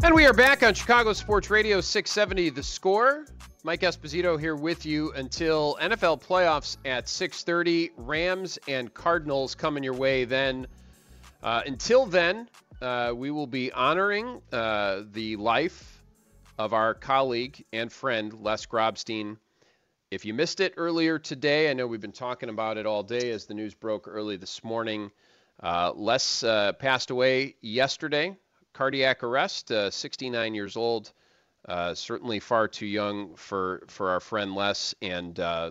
And we are back on Chicago Sports Radio 670 The Score. Mike Esposito here with you until NFL playoffs at 6:30. Rams and Cardinals coming your way then. Uh, until then, uh, we will be honoring uh, the life of our colleague and friend Les Grobstein. If you missed it earlier today, I know we've been talking about it all day as the news broke early this morning. Uh, Les uh, passed away yesterday, cardiac arrest, uh, 69 years old. Uh, certainly far too young for for our friend Les, and uh,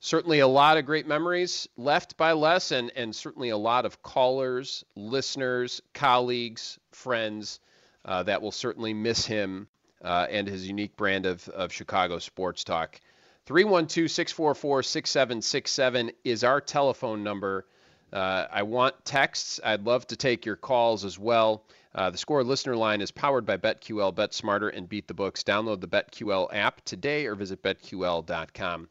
certainly a lot of great memories left by Les, and and certainly a lot of callers, listeners, colleagues, friends that will certainly miss him and his unique brand of of Chicago sports talk. 312-644-6767 is our telephone number. Uh, I want texts. I'd love to take your calls as well. Uh, the score listener line is powered by BetQL, Bet Smarter, and Beat the Books. Download the BetQL app today or visit betql.com.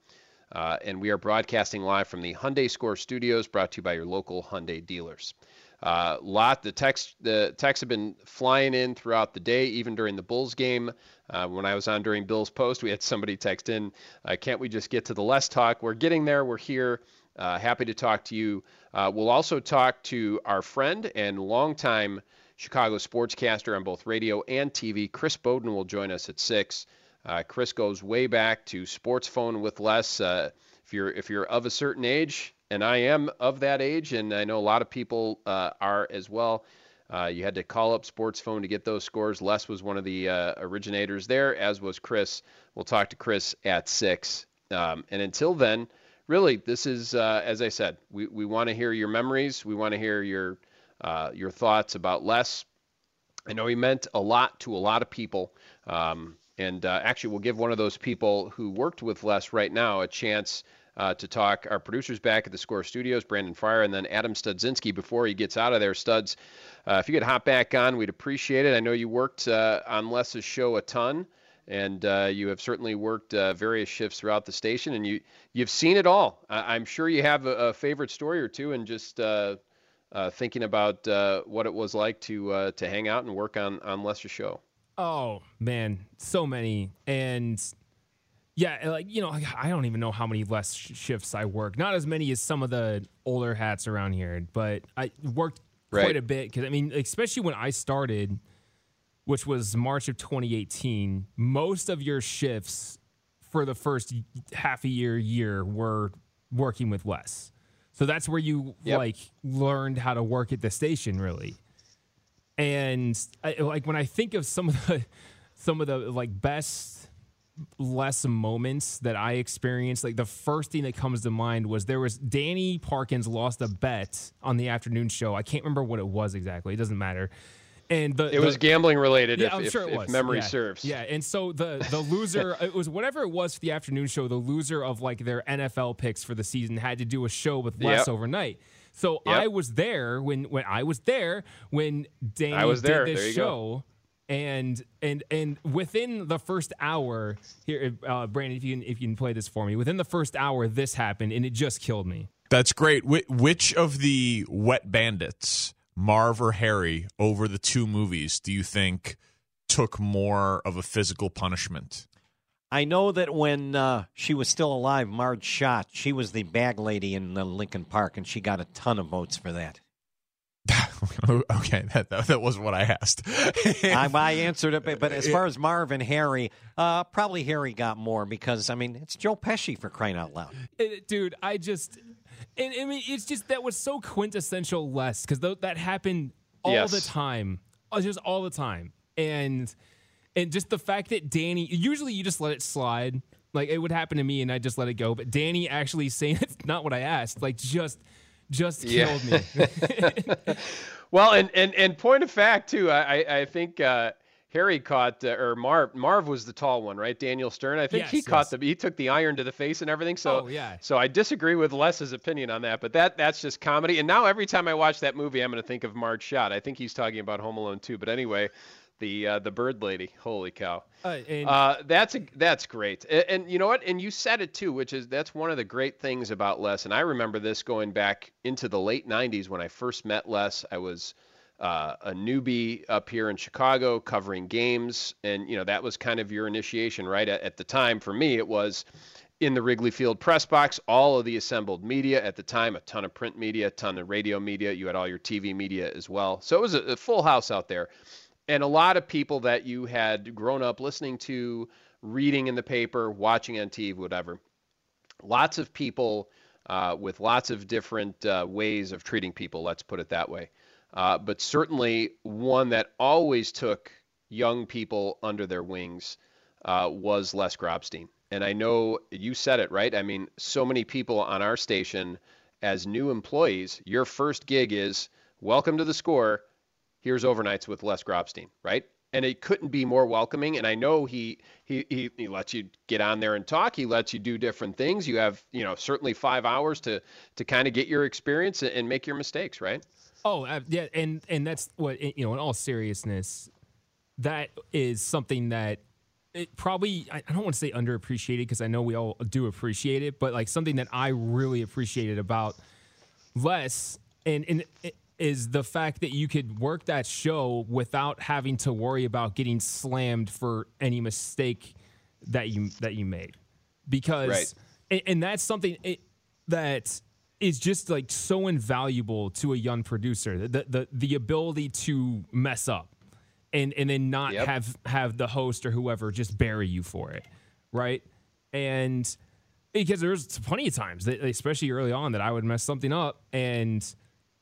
Uh, and we are broadcasting live from the Hyundai Score Studios, brought to you by your local Hyundai dealers. Uh, lot the text the texts have been flying in throughout the day, even during the Bulls game. Uh, when I was on during Bills Post, we had somebody text in, uh, "Can't we just get to the Les talk?" We're getting there. We're here. Uh, happy to talk to you. Uh, we'll also talk to our friend and longtime Chicago sportscaster on both radio and TV. Chris Bowden will join us at six. Uh, Chris goes way back to Sports Phone with Les. Uh, if you're if you're of a certain age, and I am of that age, and I know a lot of people uh, are as well. Uh, you had to call up Sports Phone to get those scores. Les was one of the uh, originators there, as was Chris. We'll talk to Chris at six. Um, and until then, really, this is uh, as I said, we we want to hear your memories. We want to hear your uh, your thoughts about Les. I know he meant a lot to a lot of people. Um, and uh, actually, we'll give one of those people who worked with Les right now a chance uh, to talk. Our producers back at the Score Studios, Brandon Fryer, and then Adam Studzinski before he gets out of there. Studs, uh, if you could hop back on, we'd appreciate it. I know you worked uh, on Les's show a ton, and uh, you have certainly worked uh, various shifts throughout the station, and you you've seen it all. I- am sure you have a, a, favorite story or two, and just uh, thinking about uh, what it was like to uh, to hang out and work on on Lester's show. Oh man, so many, and yeah, like you know, I don't even know how many Les shifts I work. Not as many as some of the older hats around here, but I worked quite a bit because I mean, especially when I started, which was March of 2018. Most of your shifts for the first half a year, year were working with Les. So that's where you yep. like learned how to work at the station, really. And I, like when I think of some of the some of the like best Les moments that I experienced, like the first thing that comes to mind was there was Danny Parkins lost a bet on the afternoon show. I can't remember what it was exactly. It doesn't matter and the, it the, was gambling related. Yeah, if, I'm if, sure it was. memory yeah. serves. Yeah, and so the the loser it was whatever it was for the afternoon show. The loser of like their NFL picks for the season had to do a show with Les yep. overnight. So yep. I was there when when I was there when Danny I was there. did this show. Go. And and and within the first hour, here, uh, Brandon, if you can, if you can play this for me, within the first hour, this happened, and it just killed me. That's great. Wh- which of the wet bandits Marv or Harry over the two movies do you think took more of a physical punishment? I know that when uh, she was still alive, Marge shot. She was the bag lady in Lincoln Park, and she got a ton of votes for that. okay, that, that, that wasn't what I asked. I, I answered it, but, but as far as Marv and Harry, uh, probably Harry got more because I mean it's Joe Pesci for crying out loud. It- dude, I just, and I mean, it's just that was so quintessential Les because that happened all Yes. the time, uh, just all the time, and and just the fact that Danny, usually you just let it slide, like it would happen to me, and I just let it go, but Danny actually saying it's not what I asked, like just, just Yeah. killed me. Well, and, and, and point of fact too, I I- I think uh, Harry caught uh, or Marv Marv was the tall one, right? Daniel Stern. I think he Yes, caught the he took the iron to the face and everything. So Oh, yeah. So I disagree with Les's opinion on that, but that that's just comedy. And now every time I watch that movie, I'm going to think of Marge Shot. I think he's talking about Home Alone 2. But anyway, the uh, the bird lady. Holy cow. Uh, and Uh, that's a, that's great, A- and, you know what? And you said it too, which is that's one of the great things about Les. And I remember this going back into the late '90s when I first met Les. I was uh, a newbie up here in Chicago covering games, and you know that was kind of your initiation, right? At, at the time, for me, it was in the Wrigley Field press box, all of the assembled media at the time, a ton of print media, a ton of radio media. You had all your TV media as well, so it was a, a full house out there and a lot of people that you had grown up listening to, reading in the paper, watching on TV, whatever. Lots of people uh, with lots of different uh, ways of treating people, let's put it that way. Uh, but certainly one that always took young people under their wings uh, was Les Grobstein. And I know you said it, right? I mean, so many people on our station as new employees, your first gig is welcome to the score here's overnights with Les Grobstein, right? And it couldn't be more welcoming. And I know he, he he he lets you get on there and talk. He lets you do different things. You have you know certainly five hours to to kind of get your experience and- and make your mistakes, right? Oh, uh, yeah, and and that's what you know. In all seriousness, that is something that it probably I don't want to say underappreciated because I know we all do appreciate it, but like something that I really appreciated about Les and and is the fact that you could work that show without having to worry about getting slammed for any mistake that you that you made because Right. and, and that's something it, that is just like so invaluable to a young producer. The the the ability to mess up and and then not Yep. have have the host or whoever just bury you for it right? And because there's plenty of times that especially early on that I would mess something up and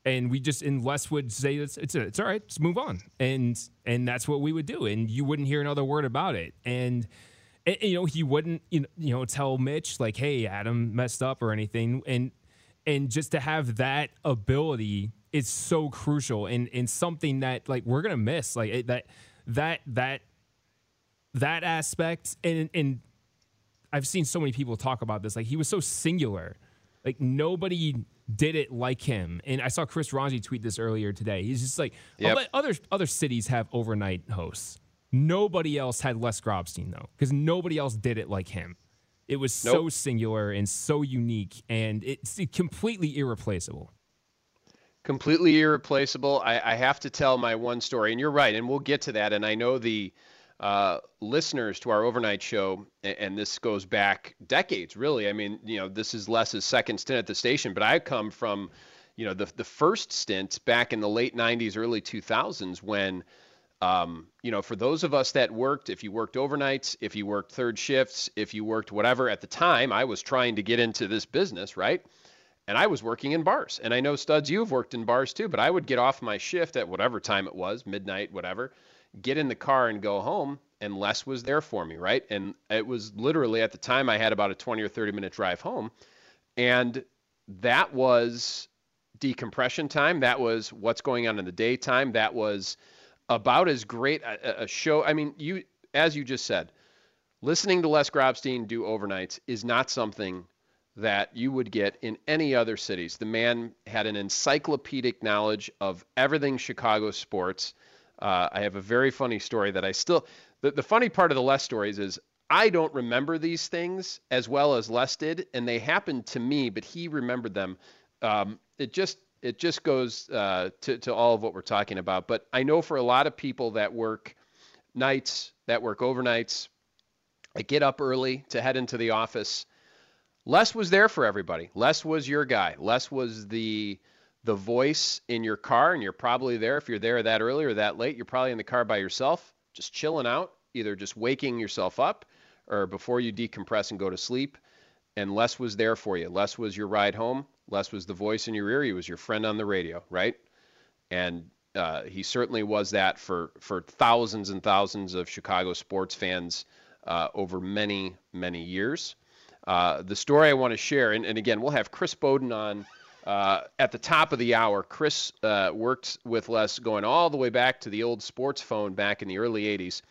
and we just and Les would say it's it's, it's all right, just move on, and and that's what we would do, and you wouldn't hear another word about it, and, and you know he wouldn't you know, you know tell Mitch like hey Adam messed up or anything, and and just to have that ability is so crucial and and something that like we're gonna miss like it, that that that that aspect and and I've seen so many people talk about this. Like he was so singular. Like nobody did it like him. And I saw Chris Rongey tweet this earlier today. He's just like Yep. "I'll other other cities have overnight hosts. Nobody else had Les Grobstein though, because nobody else did it like him. It was so singular and so unique, and it's completely irreplaceable. completely irreplaceable. I, I have to tell my one story, and you're right, and we'll get to that. And I know the uh, listeners to our overnight show, a- and this goes back decades, really. I mean, you know, this is Les's second stint at the station, but I come from, you know, the the first stint back in the late '90s, early 2000s, when um, you know, for those of us that worked, if you worked overnights, if you worked third shifts, if you worked whatever at the time, I was trying to get into this business, right? And I was working in bars. And I know studs, you've worked in bars too, but I would get off my shift at whatever time it was, midnight, whatever, get in the car and go home. And Les was there for me, right? And it was literally at the time I had about a 20 or 30 minute drive home. And that was decompression time. That was what's going on in the daytime. That was about as great a, a- show. I mean, you, as you just said, listening to Les Grobstein do overnights is not something that you would get in any other cities. The man had an encyclopedic knowledge of everything Chicago sports. Uh, I have a very funny story that I still. The, the funny part of the Les stories is I don't remember these things as well as Les did, and they happened to me, but he remembered them. Um, it just it just goes uh, to to all of what we're talking about. But I know for a lot of people that work nights, that work overnights, that get up early to head into the office. Les was there for everybody. Les was your guy. Les was the the voice in your car, and you're probably there. If you're there that early or that late, you're probably in the car by yourself, just chilling out, either just waking yourself up or before you decompress and go to sleep. And Les was there for you. Les was your ride home. Les was the voice in your ear. He was your friend on the radio, right? And uh, he certainly was that for for thousands and thousands of Chicago sports fans uh, over many many years. Uh, the story I want to share, and, and, again, we'll have Chris Bowden on uh, at the top of the hour. Chris uh, worked with Les going all the way back to the old sports phone back in the early 80s.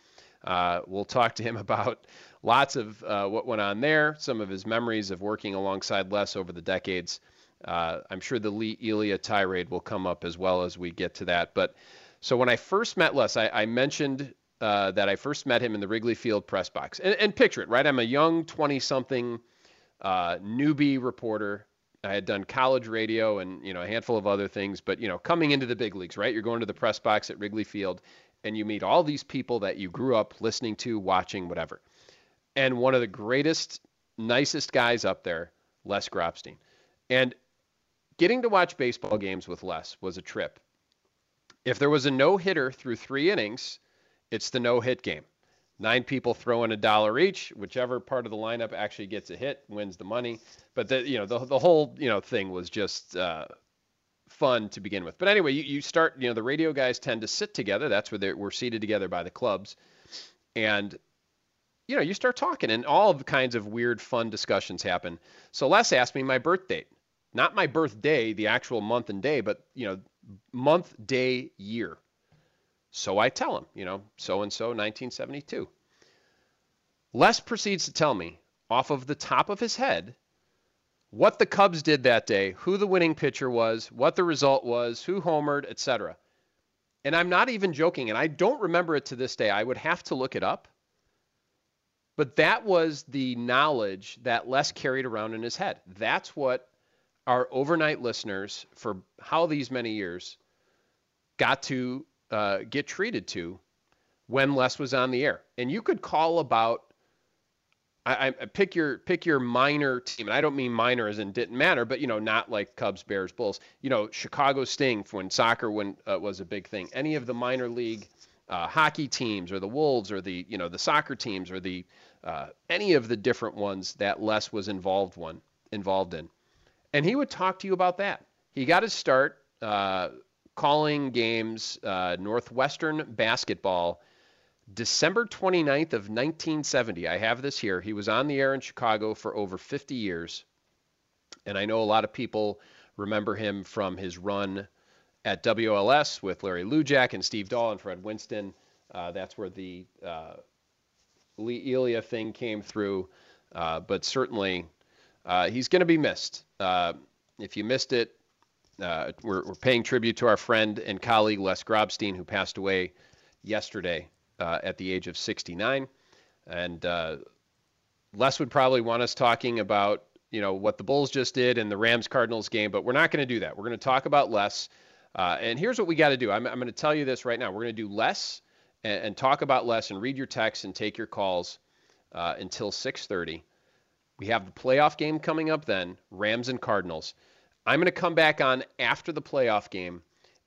Uh, we'll talk to him about lots of what went on there, some of his memories of working alongside Les over the decades. Uh, I'm sure the Lee Elia tirade will come up as well as we get to that. But so when I first met Les, I, I mentioned uh, that I first met him in the Wrigley Field press box. And, and picture it, right? I'm a young 20 something uh, newbie reporter. I had done college radio and you know a handful of other things, but you know coming into the big leagues, right? You're going to the press box at Wrigley Field, and you meet all these people that you grew up listening to, watching, whatever. And one of the greatest, nicest guys up there, Les Grobstein. And Getting to watch baseball games with Les was a trip. If there was a no hitter through three innings, it's the no hit game. Nine people throw in a dollar each, whichever part of the lineup actually gets a hit wins the money. But the you know the the whole you know thing was just uh, fun to begin with. But anyway, you, you start you know the radio guys tend to sit together. That's where they we're seated together by the clubs, and you know you start talking and all kinds of weird fun discussions happen. So Les asked me my birth date not my birthday, the actual month and day, but you know, month, day, year. So I tell him, you know, so and so 1972. Les proceeds to tell me off of the top of his head what the Cubs did that day, who the winning pitcher was, what the result was, who homered, etc. And I'm not even joking, and I don't remember it to this day. I would have to look it up. But that was the knowledge that Les carried around in his head. That's what our overnight listeners for how these many years got to uh, get treated to when Les was on the air. And you could call about I, I, pick your pick your minor team, and I don't mean minor as in didn't matter, but you know, not like Cubs, Bears, Bulls. You know, Chicago Sting when soccer when uh, was a big thing. Any of the minor league uh, hockey teams, or the Wolves, or the you know the soccer teams, or the uh, any of the different ones that Les was involved one involved in and he would talk to you about that. He got his start uh, calling games uh, Northwestern basketball December 29th of 1970. I have this here. He was on the air in Chicago for over 50 years. And I know a lot of people remember him from his run at WLS with Larry Lujack and Steve Dahl and Fred Winston. Uh, that's where the uh, Lee Elia thing came through. Uh, but certainly uh, he's going to be missed. Uh, if you missed it, uh, we're, we're, paying tribute to our friend and colleague Les Grobstein, who passed away yesterday uh, at the age of 69. And uh, Les would probably want us talking about, you know, what the Bulls just did in the Rams Cardinals game, but we're not going to do that. We're going to talk about Les. And here's what we got to do. I'm, I'm going to tell you this right now. We're going to do Les and, and, talk about Les and read your texts and take your calls until 6:30. We have the playoff game coming up then, Rams and Cardinals. I'm going to come back on after the playoff game,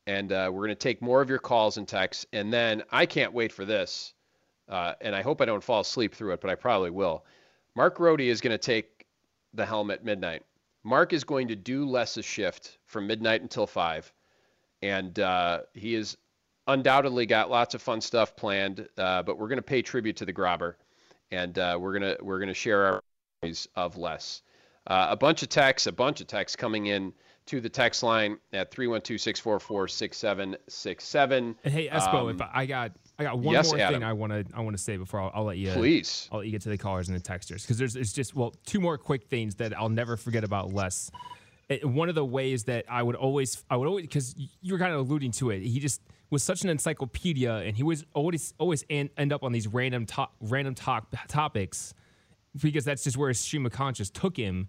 and uh, we're going to take more of your calls and texts. And then I can't wait for this, uh, and I hope I don't fall asleep through it, but I probably will. Mark Grote is going to take the helm at midnight. Mark is going to do Les's a shift from midnight until 5, and uh, he has undoubtedly got lots of fun stuff planned, uh, but we're going to pay tribute to the Grobber, and uh, we're going to we're going to share our of Les. Uh, a bunch of texts, a bunch of texts coming in to the text line at 312-644-6767. And hey, Espo, um, if I got I got one yes, more Adam. thing I want to I want to say before I'll, I'll, let you please I'll let you get to the callers and the texters because there's it's just well two more quick things that I'll never forget about Les. It, one of the ways that I would always I would always because you were kind of alluding to it. He just was such an encyclopedia and he was always always end, up on these random to, random talk topics because that's just where his stream of conscious took him.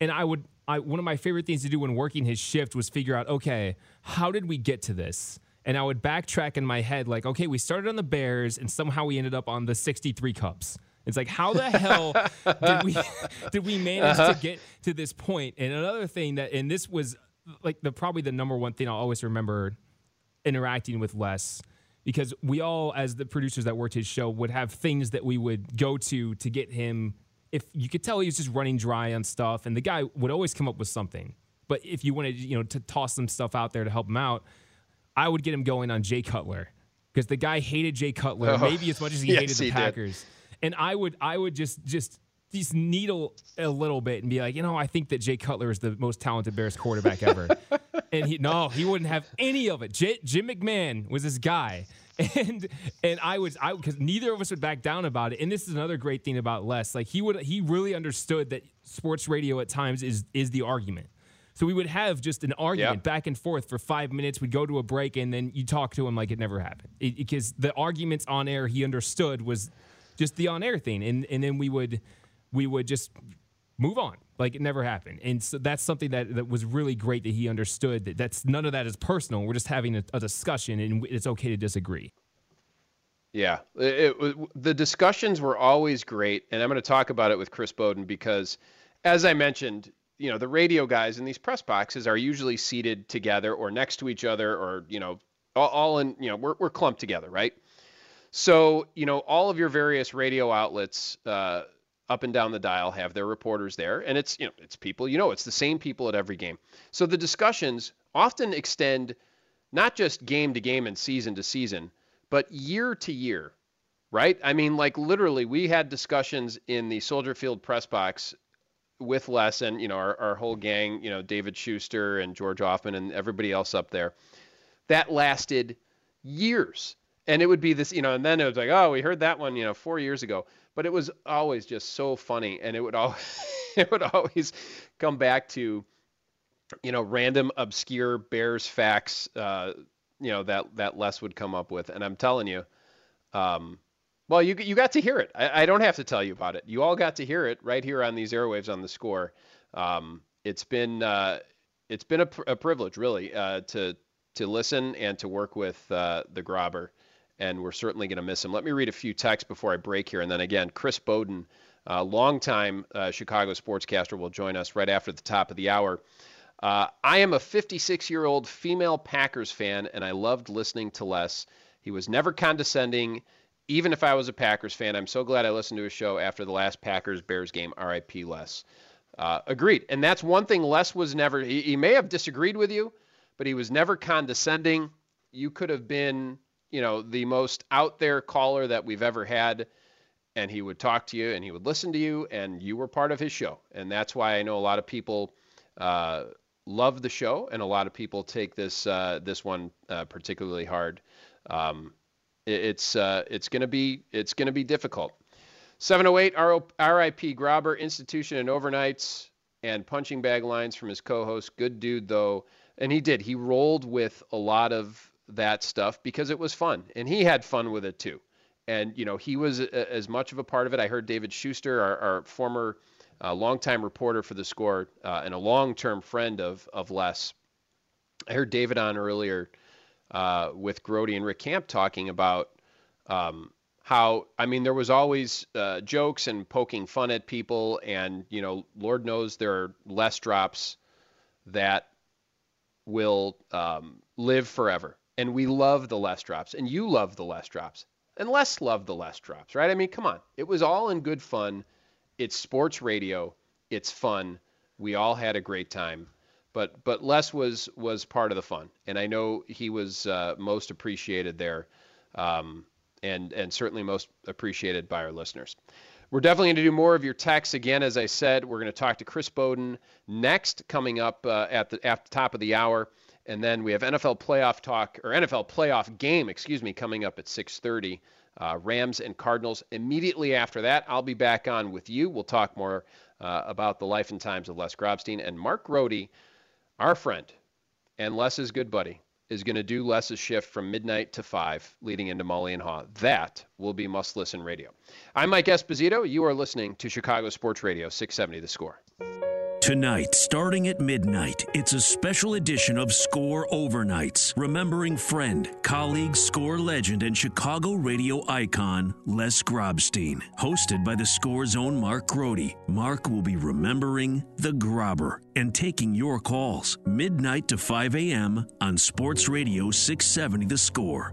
And I would, I one of my favorite things to do when working his shift was figure out, okay, how did we get to this? And I would backtrack in my head, like, okay, we started on the Bears, and somehow we ended up on the '63 Cubs. It's like, how the hell did we did we manage uh-huh. to get to this point? And another thing that, and this was like the probably the number one thing I'll always remember interacting with Les because we all, as the producers that worked his show, would have things that we would go to to get him. If you could tell he was just running dry on stuff, and the guy would always come up with something. But if you wanted, you know, to toss some stuff out there to help him out, I would get him going on Jay Cutler because the guy hated Jay Cutler Oh, maybe as much as he yes, hated the he did. Packers. And I would, I would just, just just needle a little bit and be like, you know, I think that Jay Cutler is the most talented Bears quarterback ever. and he, no, he wouldn't have any of it. J, Jim McMahon was this guy. And and I was I because neither of us would back down about it. And this is another great thing about Les. Like he would he really understood that sports radio at times is is the argument. So we would have just an argument Yeah. back and forth for five minutes. We'd go to a break, and then you talk to him like it never happened. Because the arguments on air he understood was just the on air thing, and and then we would we would just move on like it never happened. And so that's something that that was really great that he understood that that's none of that is personal. We're just having a, a discussion, and it's okay to disagree. Yeah, it, it, the discussions were always great, and I'm going to talk about it with Chris Bowden because, as I mentioned, you know, the radio guys in these press boxes are usually seated together or next to each other, or you know, all, all in, you know, we're we're clumped together, right? So, you know, all of your various radio outlets uh, up and down the dial have their reporters there, and it's you know, it's people, you know, it's the same people at every game. So the discussions often extend not just game to game and season to season, but year to year, right? I mean, like literally, we had discussions in the Soldier Field press box with Les and you know our, our whole gang, you know David Schuster and George Ofman and everybody else up there. That lasted years, and it would be this, you know, and then it was like, oh, we heard that one, you know, four years ago. But it was always just so funny, and it would all, it would always come back to, you know, random obscure Bears facts, uh, you know, that that Les would come up with, and I'm telling you, um, well, you you got to hear it. I, I don't have to tell you about it. You all got to hear it right here on these airwaves on the score. Um, it's been uh, it's been a, pr- a privilege, really, uh, to to listen and to work with uh, the Grobber, and we're certainly going to miss him. Let me read a few texts before I break here, and then again, Chris Bowden, uh, longtime uh, Chicago sportscaster, will join us right after the top of the hour. Uh, I am a 56 year old female Packers fan, and I loved listening to Les. He was never condescending, even if I was a Packers fan. I'm so glad I listened to his show after the last Packers Bears game. RIP Les. Uh, agreed. And that's one thing Les was never, he, he may have disagreed with you, but he was never condescending. You could have been, you know, the most out there caller that we've ever had. And he would talk to you and he would listen to you, and you were part of his show. And that's why I know a lot of people uh, love the show, and a lot of people take this uh, this one uh, particularly hard. Um, it- it's uh, it's gonna be it's gonna be difficult. 708 RIP Grobber institution and overnights and punching bag lines from his co-host. Good dude though, and he did. He rolled with a lot of that stuff because it was fun, and he had fun with it too. And you know he was a, as much of a part of it. I heard David Schuster, our, our former uh, longtime reporter for the Score uh, and a long-term friend of of Les. I heard David on earlier uh, with Grote and Rick Camp talking about um, how I mean there was always uh, jokes and poking fun at people, and you know, Lord knows there are Les drops that will um, live forever, and we love the Les drops, and you love the Les drops, and Les loved the Les drops, right? I mean, come on, it was all in good fun. It's sports radio. It's fun. We all had a great time but but Les was was part of the fun, and I know he was uh, most appreciated there, um, and and certainly most appreciated by our listeners. We're definitely going to do more of your texts again. As I said, we're going to talk to Chris Bowden next, coming up uh, at the at the top of the hour, and then we have NFL playoff talk or NFL playoff game, excuse me, coming up at 6:30. Uh, Rams and Cardinals. Immediately after that, I'll be back on with you. We'll talk more uh, about the life and times of Les Grobstein and Mark Grote our friend and Les's good buddy is going to do Les's shift from midnight to 5 leading into Mully and Haugh. That will be must listen radio. I'm Mike Esposito. You are listening to Chicago Sports Radio 670 The Score. Tonight, starting at midnight, it's a special edition of Score Overnights, remembering friend, colleague, score legend, and Chicago radio icon, Les Grobstein. Hosted by the Score's own Mark Grote, Mark will be remembering the Grobber and taking your calls midnight to 5 a.m. on Sports Radio 670 The Score.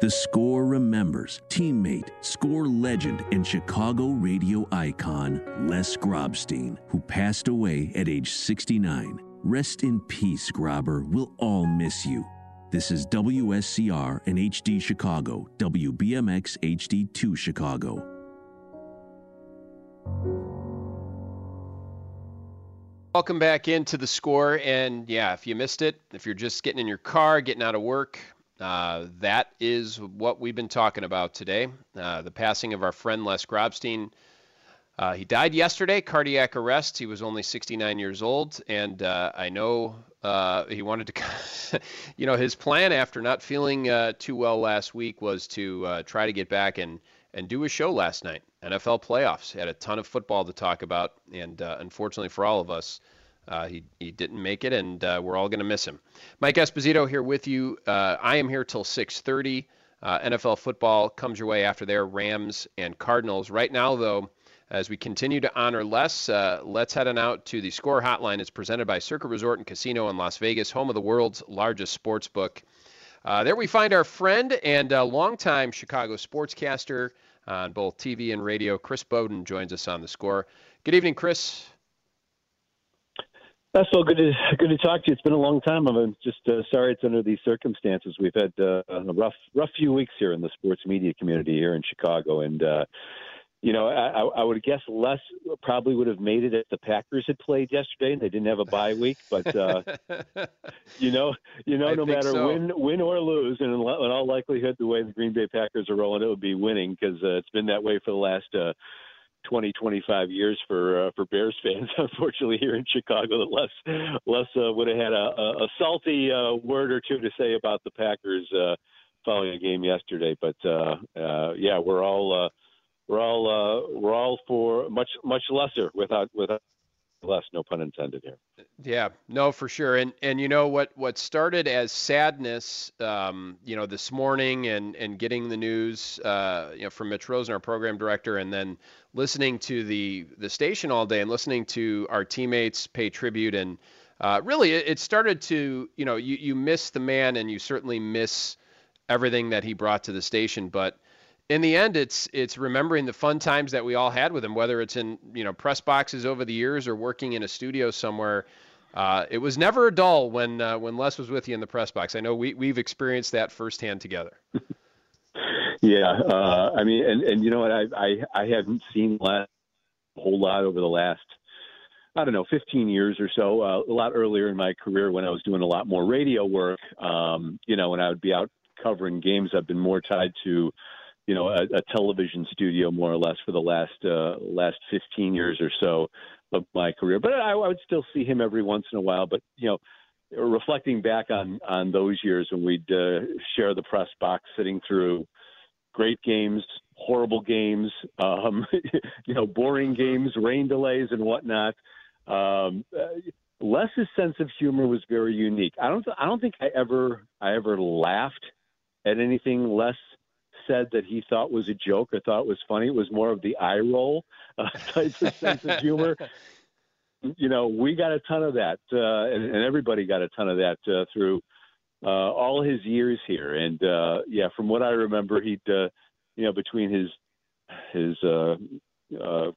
The score remembers teammate, score legend, and Chicago radio icon Les Grobstein, who passed away at age 69. Rest in peace, Grobber. We'll all miss you. This is WSCR and HD Chicago, WBMX HD2 Chicago. Welcome back into the score. And yeah, if you missed it, if you're just getting in your car, getting out of work, uh, that is what we've been talking about today. Uh, the passing of our friend Les Grobstein. Uh, he died yesterday, cardiac arrest. He was only 69 years old, and uh, I know uh, he wanted to, you know, his plan after not feeling too well last week was to try to get back and and do a show last night. NFL playoffs had a ton of football to talk about, and unfortunately for all of us, uh, he, he didn't make it, and uh, we're all going to miss him. Mike Esposito here with you. Uh, I am here till 6:30. Uh, NFL football comes your way after their Rams and Cardinals. Right now, though, as we continue to honor Les, uh, let's head on out to the Score Hotline. It's presented by Circa Resort and Casino in Las Vegas, home of the world's largest sports book. Uh, there we find our friend and longtime Chicago sportscaster on both TV and radio, Chris Bowden, joins us on the score. Good evening, Chris. That's so good to good to talk to you. It's been a long time. I'm just uh, sorry it's under these circumstances. We've had uh, a rough rough few weeks here in the sports media community here in Chicago, and uh, you know I, I would guess Les probably would have made it if the Packers had played yesterday and they didn't have a bye week. But uh, you know, you know, I no matter so. win win or lose, and in all likelihood, the way the Green Bay Packers are rolling, it would be winning because uh, it's been that way for the last. Uh, 20, 25 years for uh, for Bears fans. Unfortunately, here in Chicago, that Les Les uh, would have had a, a, a salty uh, word or two to say about the Packers uh, following a game yesterday. But uh, uh, yeah, we're all uh, we're all uh, we're all for much much lesser without without Les, no pun intended here. Yeah, no, for sure. And and you know what what started as sadness, um, you know, this morning and and getting the news, uh, you know, from Mitch Rosen, our program director, and then listening to the the station all day and listening to our teammates pay tribute and uh, really it, it started to you know you you miss the man and you certainly miss everything that he brought to the station, but in the end, it's it's remembering the fun times that we all had with him, whether it's in you know press boxes over the years or working in a studio somewhere. Uh, it was never dull when uh, when Les was with you in the press box. I know we we've experienced that firsthand together. yeah, uh, I mean, and and you know what, I I I haven't seen Les a whole lot over the last I don't know, 15 years or so. Uh, a lot earlier in my career when I was doing a lot more radio work, um, you know, when I would be out covering games, I've been more tied to you know a, a television studio more or less for the last uh, last 15 years or so of my career. But I, I would still see him every once in a while. But you know, reflecting back on on those years when we'd uh, share the press box, sitting through great games, horrible games, um, you know, boring games, rain delays, and whatnot. Um, uh, Les's sense of humor was very unique. I don't. I don't think I ever. I ever laughed at anything Les said that he thought was a joke or thought was funny. It was more of the eye roll uh, type of sense of humor. You know, we got a ton of that, uh, and, and everybody got a ton of that uh, through uh, all his years here. And uh, yeah, from what I remember, he'd uh, you know between his his uh, uh,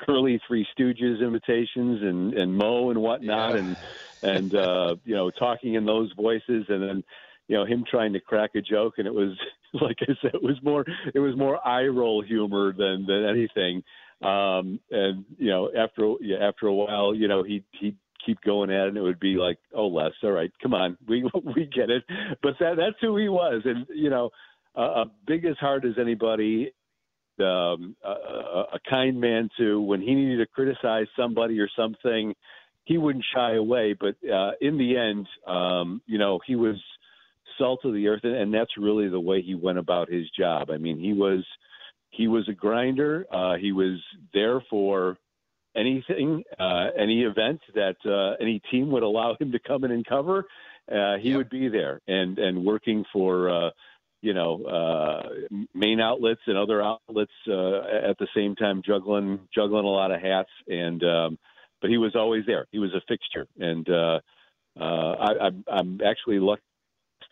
curly Three Stooges invitations and and Moe and whatnot, yeah. and and uh, you know talking in those voices, and then you know him trying to crack a joke, and it was like I said, it was more it was more eye roll humor than than anything. Um, and you know after yeah, after a while, you know he he keep going at it and it would be like oh Les all right come on we we get it but that that's who he was and you know uh, big as heart as anybody um, a, a kind man too. When he needed to criticize somebody or something, he wouldn't shy away. But uh, in the end, um, you know, he was salt of the earth, and that's really the way he went about his job. I mean, he was he was a grinder. Uh, he was there for anything, uh, any event that uh, any team would allow him to come in and cover. Uh, he yep. would be there and and working for. Uh, you know uh, main outlets and other outlets uh, at the same time, juggling juggling a lot of hats. And um, but he was always there. He was a fixture, and uh, uh, I, I'm, I'm actually lucky.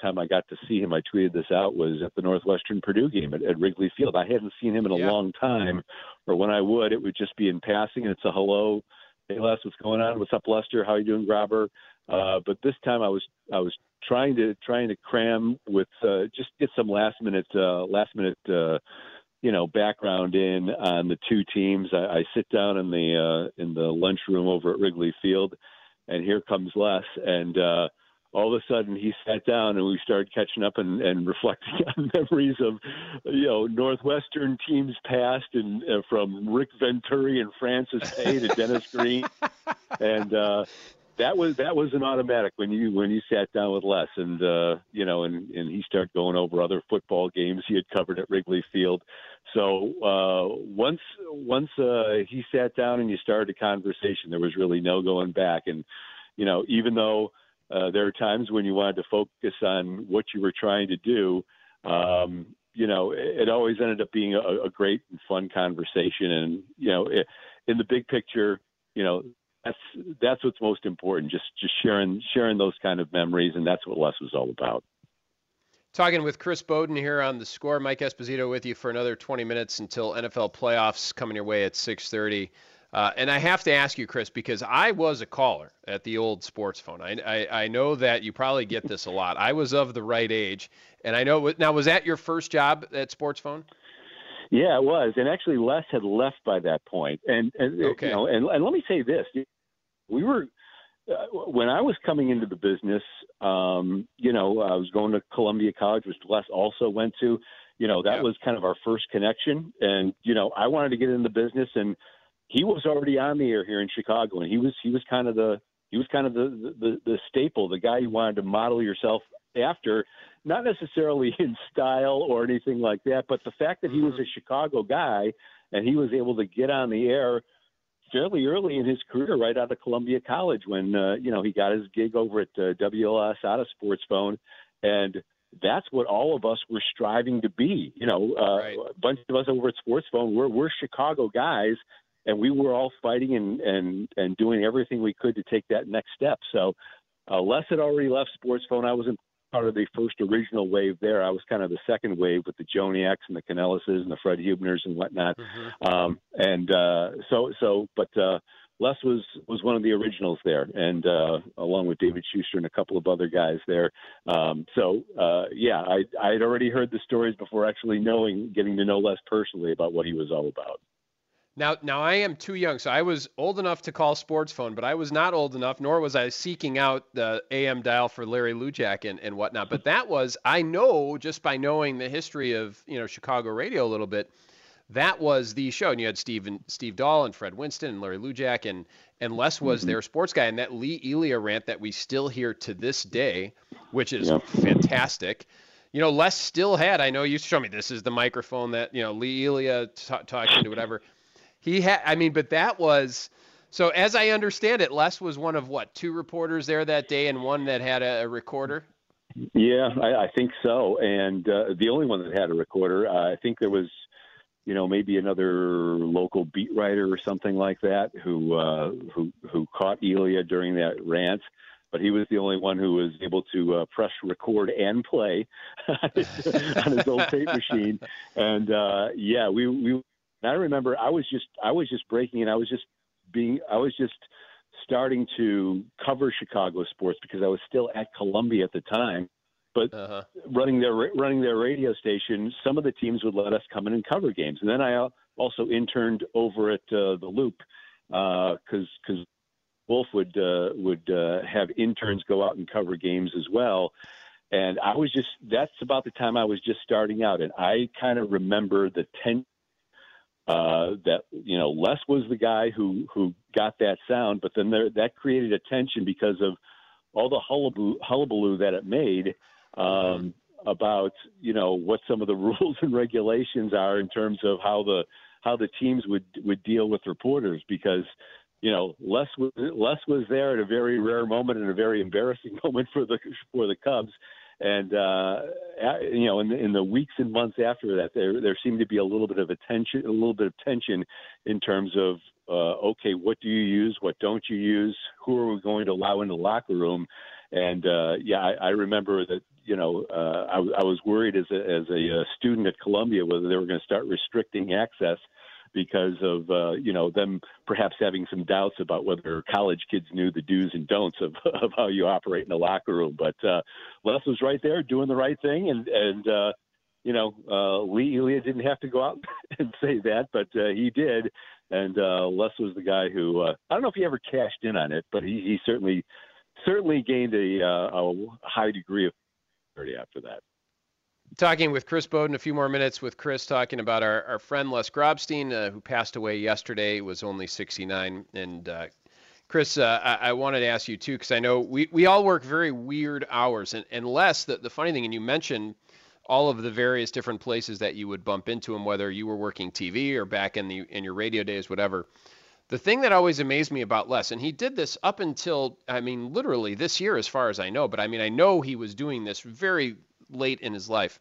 Time I got to see him, I tweeted this out was at the Northwestern Purdue game at, at Wrigley Field. I hadn't seen him in a yeah. long time, or when I would, it would just be in passing, and it's a hello. Hey Les, what's going on? What's up, Lester? How are you doing, Grobber? Uh, but this time I was I was trying to trying to cram with uh, just get some last minute uh, last minute uh, you know background in on the two teams. I, I sit down in the uh, in the lunchroom over at Wrigley Field, and here comes Les, and uh, all of a sudden he sat down and we started catching up and, and reflecting on memories of you know Northwestern teams past and uh, from Rick Venturi and Francis Peay to Dennis Green, and uh, that was that was an automatic when you when you sat down with Les and uh, you know and and he started going over other football games he had covered at Wrigley Field. So uh, once once uh, he sat down and you started a conversation, there was really no going back. And you know even though uh, there are times when you wanted to focus on what you were trying to do. Um, you know, it, it always ended up being a, a great and fun conversation. And, you know, it, in the big picture, you know, that's that's what's most important. Just just sharing sharing those kind of memories, and that's what Les was all about. Talking with Chris Bowden here on the score. Mike Esposito with you for another 20 minutes until NFL playoffs coming your way at 6:30. Uh, and I have to ask you, Chris, because I was a caller at the old sports phone. I, I, I know that you probably get this a lot. I was of the right age, and I know. Now, was that your first job at Sports Phone? Yeah, it was. And actually, Les had left by that point. And, and okay. you know, and, and let me say this: we were uh, when I was coming into the business. Um, you know, I was going to Columbia College, which Les also went to. You know, that yeah. was kind of our first connection, and you know, I wanted to get in the business, and he was already on the air here in Chicago, and he was he was kind of the he was kind of the the, the staple, the guy you wanted to model yourself after, not necessarily in style or anything like that, but the fact that he was mm-hmm. a Chicago guy and he was able to get on the air fairly early in his career, right out of Columbia College, when uh, you know he got his gig over at uh, WLS out of Sports Phone, and that's what all of us were striving to be. You know, uh, right. a bunch of us over at Sports Phone, we're we're Chicago guys, and we were all fighting and and and doing everything we could to take that next step. So, uh, Les had already left Sports Phone. I was in part of the first original wave there. I was kind of the second wave with the Joniaks and the Canellises and the Fred Hubners and whatnot. Mm-hmm. Um, and uh, so, so, but uh, Les was was one of the originals there, and uh, along with David Schuster and a couple of other guys there. Um, so, uh, yeah, I I had already heard the stories before actually knowing, getting to know Les personally about what he was all about. Now, now I am too young, so I was old enough to call sports phone, but I was not old enough, nor was I seeking out the AM dial for Larry Lujack and, and whatnot. But that was, I know just by knowing the history of you know Chicago radio a little bit, that was the show. And you had Steve and Steve Dahl and Fred Winston and Larry Lujack and and Les was mm-hmm. their sports guy. And that Lee Elia rant that we still hear to this day, which is yep. fantastic you know, Les still had. I know you show me this is the microphone that you know Lee Elia t- talking to whatever. He had, I mean, but that was so. As I understand it, Les was one of what two reporters there that day, and one that had a, a recorder. Yeah, I, I think so. And uh, the only one that had a recorder, uh, I think there was, you know, maybe another local beat writer or something like that who uh, who who caught Elia during that rant. But he was the only one who was able to uh, press record and play on his old tape machine. And uh, yeah, we we and I remember I was just I was just breaking and I was just being I was just starting to cover Chicago sports because I was still at Columbia at the time. But uh-huh. running their running their radio station, some of the teams would let us come in and cover games. And then I also interned over at uh, the Loop because uh, because Wolf would uh, would uh, have interns go out and cover games as well. And I was just that's about the time I was just starting out, and I kind of remember the ten uh, that you know Les was the guy who who got that sound, but then there, that created a tension because of all the hullabaloo, hullabaloo that it made um, about you know what some of the rules and regulations are in terms of how the how the teams would would deal with reporters because you know Les was Les was there at a very rare moment and a very embarrassing moment for the for the Cubs and uh, you know, in the, in the weeks and months after that, there there seemed to be a little bit of a tension, a little bit of tension in terms of uh, okay, what do you use, what don't you use, who are we going to allow in the locker room, and uh, yeah, I, I remember that you know uh, I, I was worried as a, as a uh, student at Columbia whether they were going to start restricting access because of uh, you know them perhaps having some doubts about whether college kids knew the do's and don'ts of, of how you operate in the locker room. But uh, Les was right there doing the right thing, and and uh, you know uh, Lee Elia didn't have to go out and say that, but uh, he did. And uh, Les was the guy who uh, I don't know if he ever cashed in on it, but he, he certainly certainly gained a, uh, a high degree of after that talking with Chris Boden, a few more minutes with Chris talking about our, our friend Les Grobstein, uh, who passed away yesterday, was only 69. And uh, Chris, uh, I, I, wanted to ask you too, because I know we, we all work very weird hours. And, and Les, the, the funny thing, and you mentioned all of the various different places that you would bump into him, whether you were working TV or back in the in your radio days, whatever. The thing that always amazed me about Les, and he did this up until, I mean, literally this year, as far as I know, but I mean, I know he was doing this very late in his life,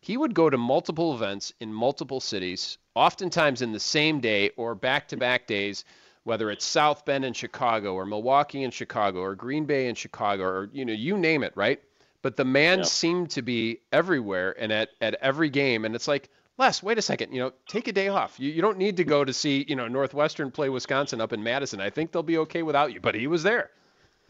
he would go to multiple events in multiple cities, oftentimes in the same day or back to back days, whether it's South Bend in Chicago or Milwaukee in Chicago or Green Bay in Chicago or you know, you name it, right? But the man yeah. seemed to be everywhere and at, at every game. And it's like, Les, wait a second, you know, take a day off. You, you don't need to go to see, you know, Northwestern play Wisconsin up in Madison. I think they'll be okay without you. But he was there.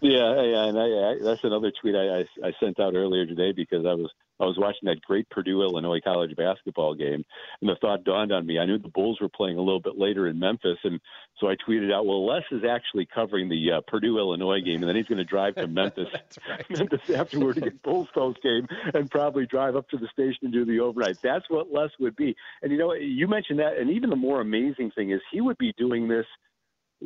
Yeah, yeah, and I, I, that's another tweet I, I, I sent out earlier today because I was I was watching that great Purdue Illinois college basketball game, and the thought dawned on me. I knew the Bulls were playing a little bit later in Memphis, and so I tweeted out, "Well, Les is actually covering the uh, Purdue Illinois game, and then he's going to drive to Memphis, right. Memphis afterward to get Bulls post game, and probably drive up to the station and do the overnight." That's what Les would be. And you know, you mentioned that, and even the more amazing thing is he would be doing this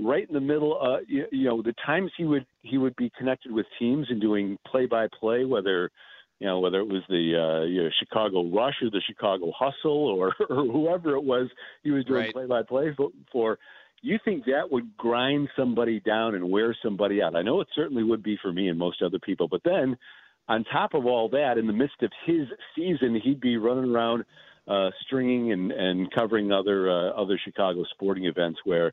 right in the middle. Uh, you, you know, the times he would he would be connected with teams and doing play by play, whether you know whether it was the uh, you know, Chicago Rush or the Chicago Hustle or, or whoever it was he was doing play by play for. You think that would grind somebody down and wear somebody out? I know it certainly would be for me and most other people. But then, on top of all that, in the midst of his season, he'd be running around uh, stringing and, and covering other uh, other Chicago sporting events where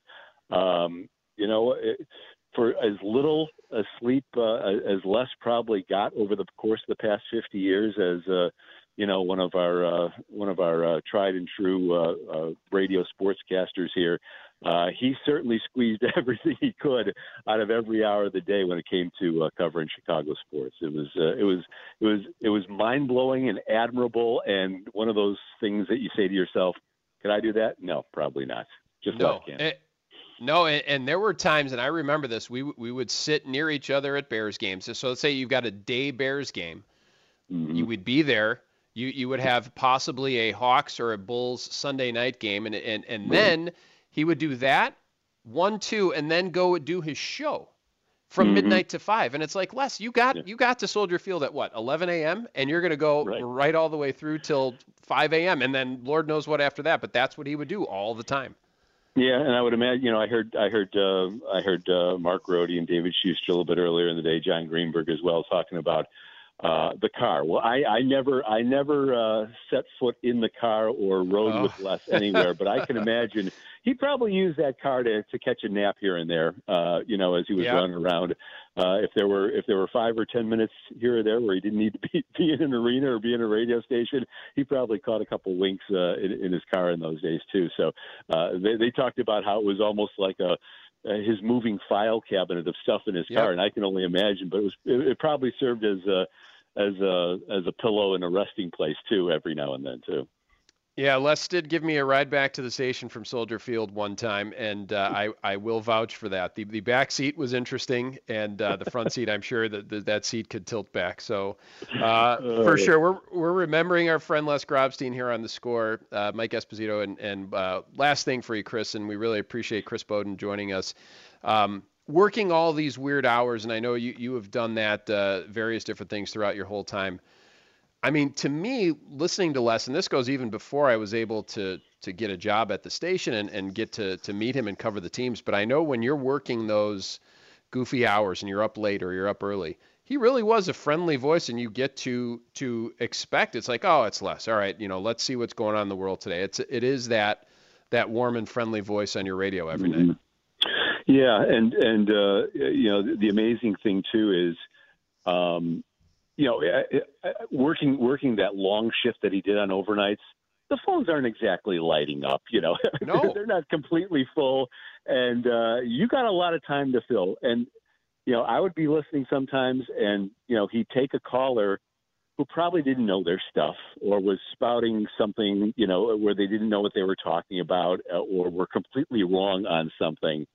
um, you know, it, for as little a sleep uh, as Les probably got over the course of the past 50 years as uh, you know one of our uh, one of our uh, tried and true uh, uh, radio sportscasters here. Uh, he certainly squeezed everything he could out of every hour of the day when it came to uh, covering Chicago sports. It was uh, it was it was it was mind blowing and admirable, and one of those things that you say to yourself, "Can I do that?" No, probably not. Just no, can. eh, no, and, and there were times, and I remember this. We we would sit near each other at Bears games. So let's say you've got a day Bears game, Mhm. you would be there. You you would have possibly a Hawks or a Bulls Sunday night game, and and and then he would do that one two, and then go do his show from Mhm. midnight to five. And it's like Les, you got Yeah. you got to Soldier Field at what 11 a.m. and you're gonna go Right. right all the way through till 5 a.m. and then Lord knows what after that. But that's what he would do all the time. Yeah, and I would imagine. You know, I heard, I heard, uh, I heard uh, Mark Rohde and David Schuster a little bit earlier in the day, John Greenberg as well, talking about uh, the car. Well, I, I never, I never uh, set foot in the car or rode Oh. with Les anywhere, but I can imagine he probably used that car to to catch a nap here and there. Uh, you know, as he was Yeah. running around. Uh, if there were if there were five or ten minutes here or there where he didn't need to be, be in an arena or be in a radio station, he probably caught a couple winks uh, in, in his car in those days too. So uh, they, they talked about how it was almost like a Uh, his moving file cabinet of stuff in his Yep. car, and I can only imagine. But it was it, it probably served as a as a as a pillow and a resting place too every now and then too. Yeah, Les did give me a ride back to the station from Soldier Field one time, and uh, I I will vouch for that. The the back seat was interesting, and uh, the front seat, I'm sure that that that seat could tilt back. So, uh, for sure, we're we're remembering our friend Les Grobstein here on the score, uh, Mike Esposito, and and uh, last thing for you, Chris, and we really appreciate Chris Boden joining us. Um, working all these weird hours, and I know you you have done that uh, various different things throughout your whole time. I mean, to me, listening to Les, and this goes even before I was able to to get a job at the station and, and get to to meet him and cover the teams. But I know when you're working those goofy hours and you're up late or you're up early, he really was a friendly voice, and you get to to expect it's like, oh, it's Les. All right, you know, let's see what's going on in the world today. It's it is that that warm and friendly voice on your radio every night. Yeah, and and uh, you know the, the amazing thing too is, um, you know, working working that long shift that he did on overnights. The phones aren't exactly lighting up, you know. No. they're not completely full, and uh, you got a lot of time to fill. And you know, I would be listening sometimes, and you know, he'd take a caller who probably didn't know their stuff or was spouting something, you know, where they didn't know what they were talking about uh, or were completely wrong on something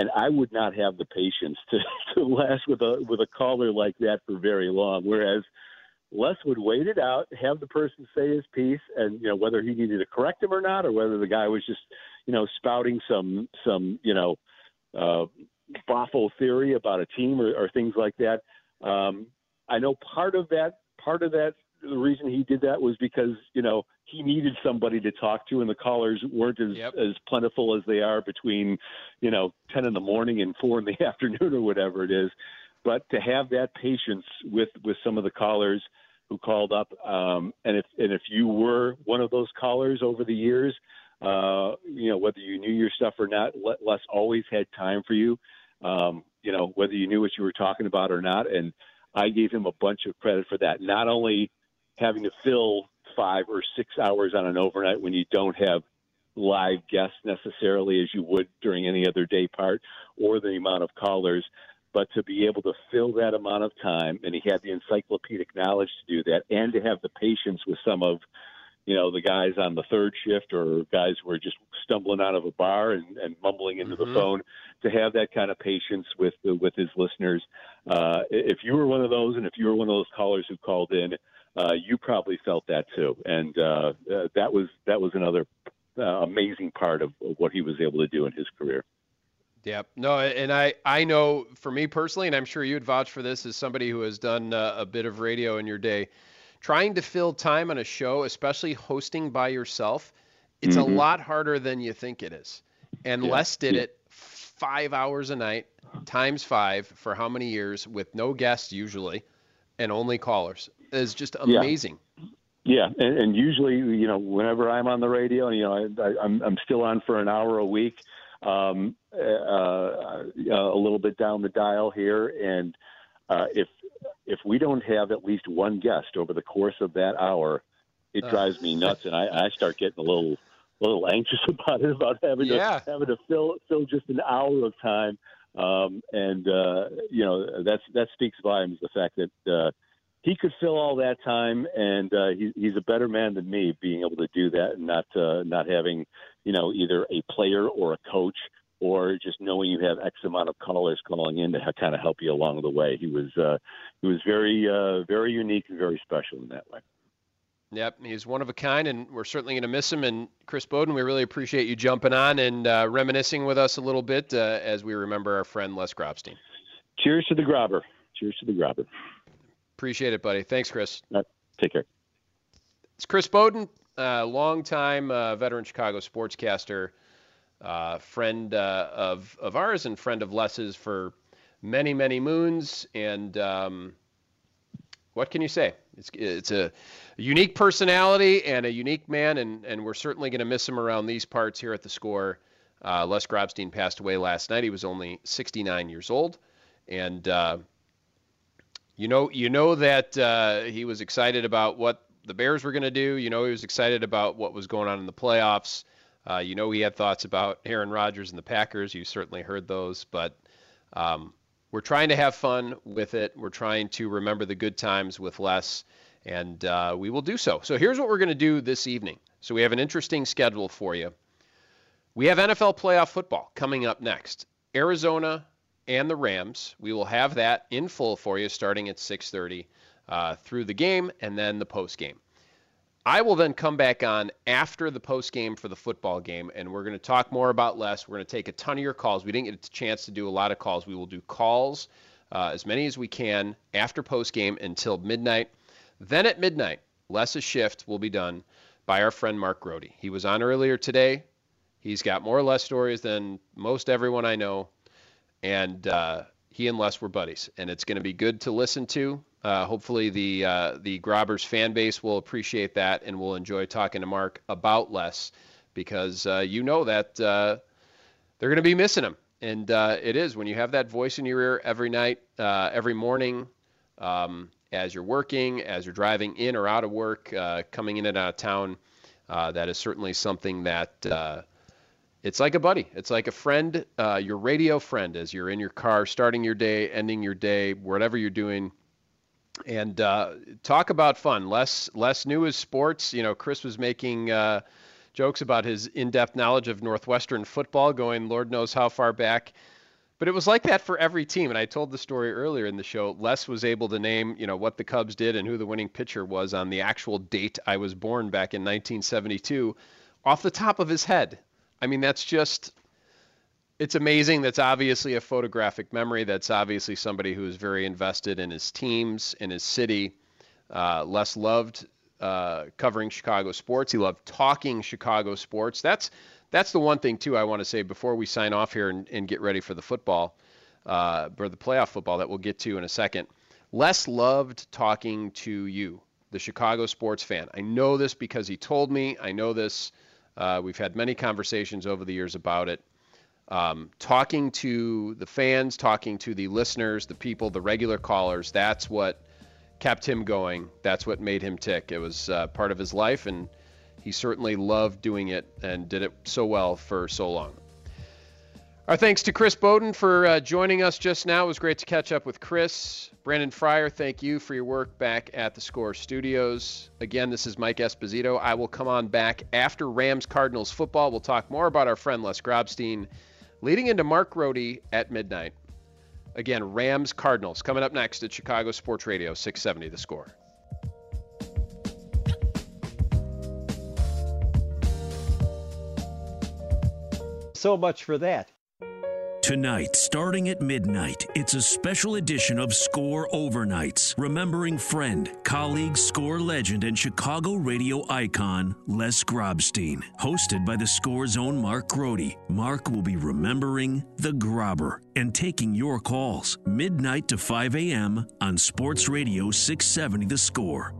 and I would not have the patience to, to last with a with a caller like that for very long. Whereas Les would wait it out, have the person say his piece, and you know whether he needed to correct him or not, or whether the guy was just you know spouting some some you know uh, boffo theory about a team or, or things like that. Um, I know part of that part of that the reason he did that was because you know he needed somebody to talk to, and the callers weren't as Yep. as plentiful as they are between you know ten in the morning and four in the afternoon or whatever it is. But to have that patience with with some of the callers who called up, um, and if and if you were one of those callers over the years, uh, you know whether you knew your stuff or not, Le- Les always had time for you. Um, you know whether you knew what you were talking about or not, and I gave him a bunch of credit for that. Not only having to fill five or six hours on an overnight when you don't have live guests necessarily as you would during any other day part or the amount of callers, but to be able to fill that amount of time, and he had the encyclopedic knowledge to do that, and to have the patience with some of you know the guys on the third shift or guys who are just stumbling out of a bar and, and mumbling into Mhm. the phone to have that kind of patience with the, with his listeners uh, if you were one of those and if you were one of those callers who called in uh, you probably felt that too and uh, uh, that was that was another uh, amazing part of, what he was able to do in his career Yep. No, and I I know for me personally, and I'm sure you'd vouch for this as somebody who has done uh, a bit of radio in your day, trying to fill time on a show, especially hosting by yourself, it's Mhm. a lot harder than you think it is. And Yeah. Les did Yeah. it five hours a night times five for how many years with no guests usually, and only callers. It's just amazing. Yeah, and, and usually, you know, whenever I'm on the radio, you know, I, I, I'm I'm still on for an hour a week, um, uh, uh, a little bit down the dial here, and uh, if if we don't have at least one guest over the course of that hour, it drives me nuts, and I, I start getting a little a little anxious about it, about having Yeah. to having to fill fill just an hour of time, um, and uh, you know, that's that speaks volumes. The fact that uh, he could fill all that time, and uh, he, he's a better man than me, being able to do that and not uh, not having you know either a player or a coach or just knowing you have X amount of callers calling in to kind of help you along the way. He was uh, he was very uh, very unique and very special in that way. Yep, he's one of a kind, and we're certainly going to miss him. And Chris Boden, we really appreciate you jumping on and uh, reminiscing with us a little bit uh, as we remember our friend Les Grobstein. Cheers to the grobber. Cheers to the grobber. Appreciate it, buddy. Thanks, Chris. Right, take care. It's Chris Boden, uh, longtime uh, veteran Chicago sportscaster, uh, friend uh, of of ours and friend of Les's for many many moons. And um, what can you say? It's it's a unique personality and a unique man, and and we're certainly going to miss him around these parts here at the score. Uh, Les Grobstein passed away last night. He was only 69 years old, and uh, you know you know that uh, he was excited about what the Bears were going to do. You know he was excited about what was going on in the playoffs. Uh, you know he had thoughts about Aaron Rodgers and the Packers. You certainly heard those, but um, we're trying to have fun with it. We're trying to remember the good times with Les, and uh, we will do so. So here's what we're going to do this evening. So we have an interesting schedule for you. We have NFL playoff football coming up next. Arizona and the Rams. We will have that in full for you starting at 6:30 uh, through the game and then the post game. I will then come back on after the post game for the football game, and we're going to talk more about Les. We're going to take a ton of your calls. We didn't get a chance to do a lot of calls. We will do calls, uh, as many as we can, after post game until midnight. Then at midnight, Les's a shift will be done by our friend Mark Grote. He was on earlier today. He's got more or less stories than most everyone I know, and uh, he and Les were buddies, and it's going to be good to listen to. Uh, hopefully, the uh, the Grobbers fan base will appreciate that and will enjoy talking to Mark about Les because uh, you know that uh, they're going to be missing him, and uh, it is when you have that voice in your ear every night, every morning, um, as you're working, as you're driving in or out of work, coming in and out of town. that is certainly something that it's like a buddy. It's like a friend, uh, your radio friend, as you're in your car, starting your day, ending your day, whatever you're doing and uh, talk about fun. Les Les new is sports. You know, Chris was making uh, jokes about his in-depth knowledge of Northwestern football, going Lord knows how far back. But it was like that for every team. And I told the story earlier in the show. Les was able to name, you know, what the Cubs did and who the winning pitcher was on the actual date I was born back in 1972, off the top of his head. I mean, that's just it's amazing. That's obviously a photographic memory. That's obviously somebody who is very invested in his teams, in his city. Uh, Les loved uh, covering Chicago sports. He loved talking Chicago sports. That's that's the one thing too. I want to say before we sign off here and, and get ready for the football uh, or the playoff football that we'll get to in a second. Les loved talking to you, the Chicago sports fan. I know this because he told me. I know this. Uh, we've had many conversations over the years about it um, talking to the fans, talking to the listeners, the people, the regular callers. That's what kept him going. That's what made him tick. It was uh, part of his life, and he certainly loved doing it and did it so well for so long. Our thanks to Chris Boden for uh, joining us just now. It was great to catch up with Chris. Brandon Fryer, thank you for your work back at the Score Studios. Again, this is Mike Esposito. I will come on back after Rams Cardinals football. We'll talk more about our friend Les Grobstein leading into Mark Grote at midnight. Again, Rams Cardinals coming up next at Chicago Sports Radio 670 the score. So much for that. Tonight, starting at midnight, it's a special edition of Score Overnights, remembering friend, colleague, score legend, and Chicago radio icon, Les Grobstein. Hosted by the Score's own Mark Grote, Mark will be remembering the Grobber and taking your calls, midnight to 5 a.m. on Sports Radio 670 The Score.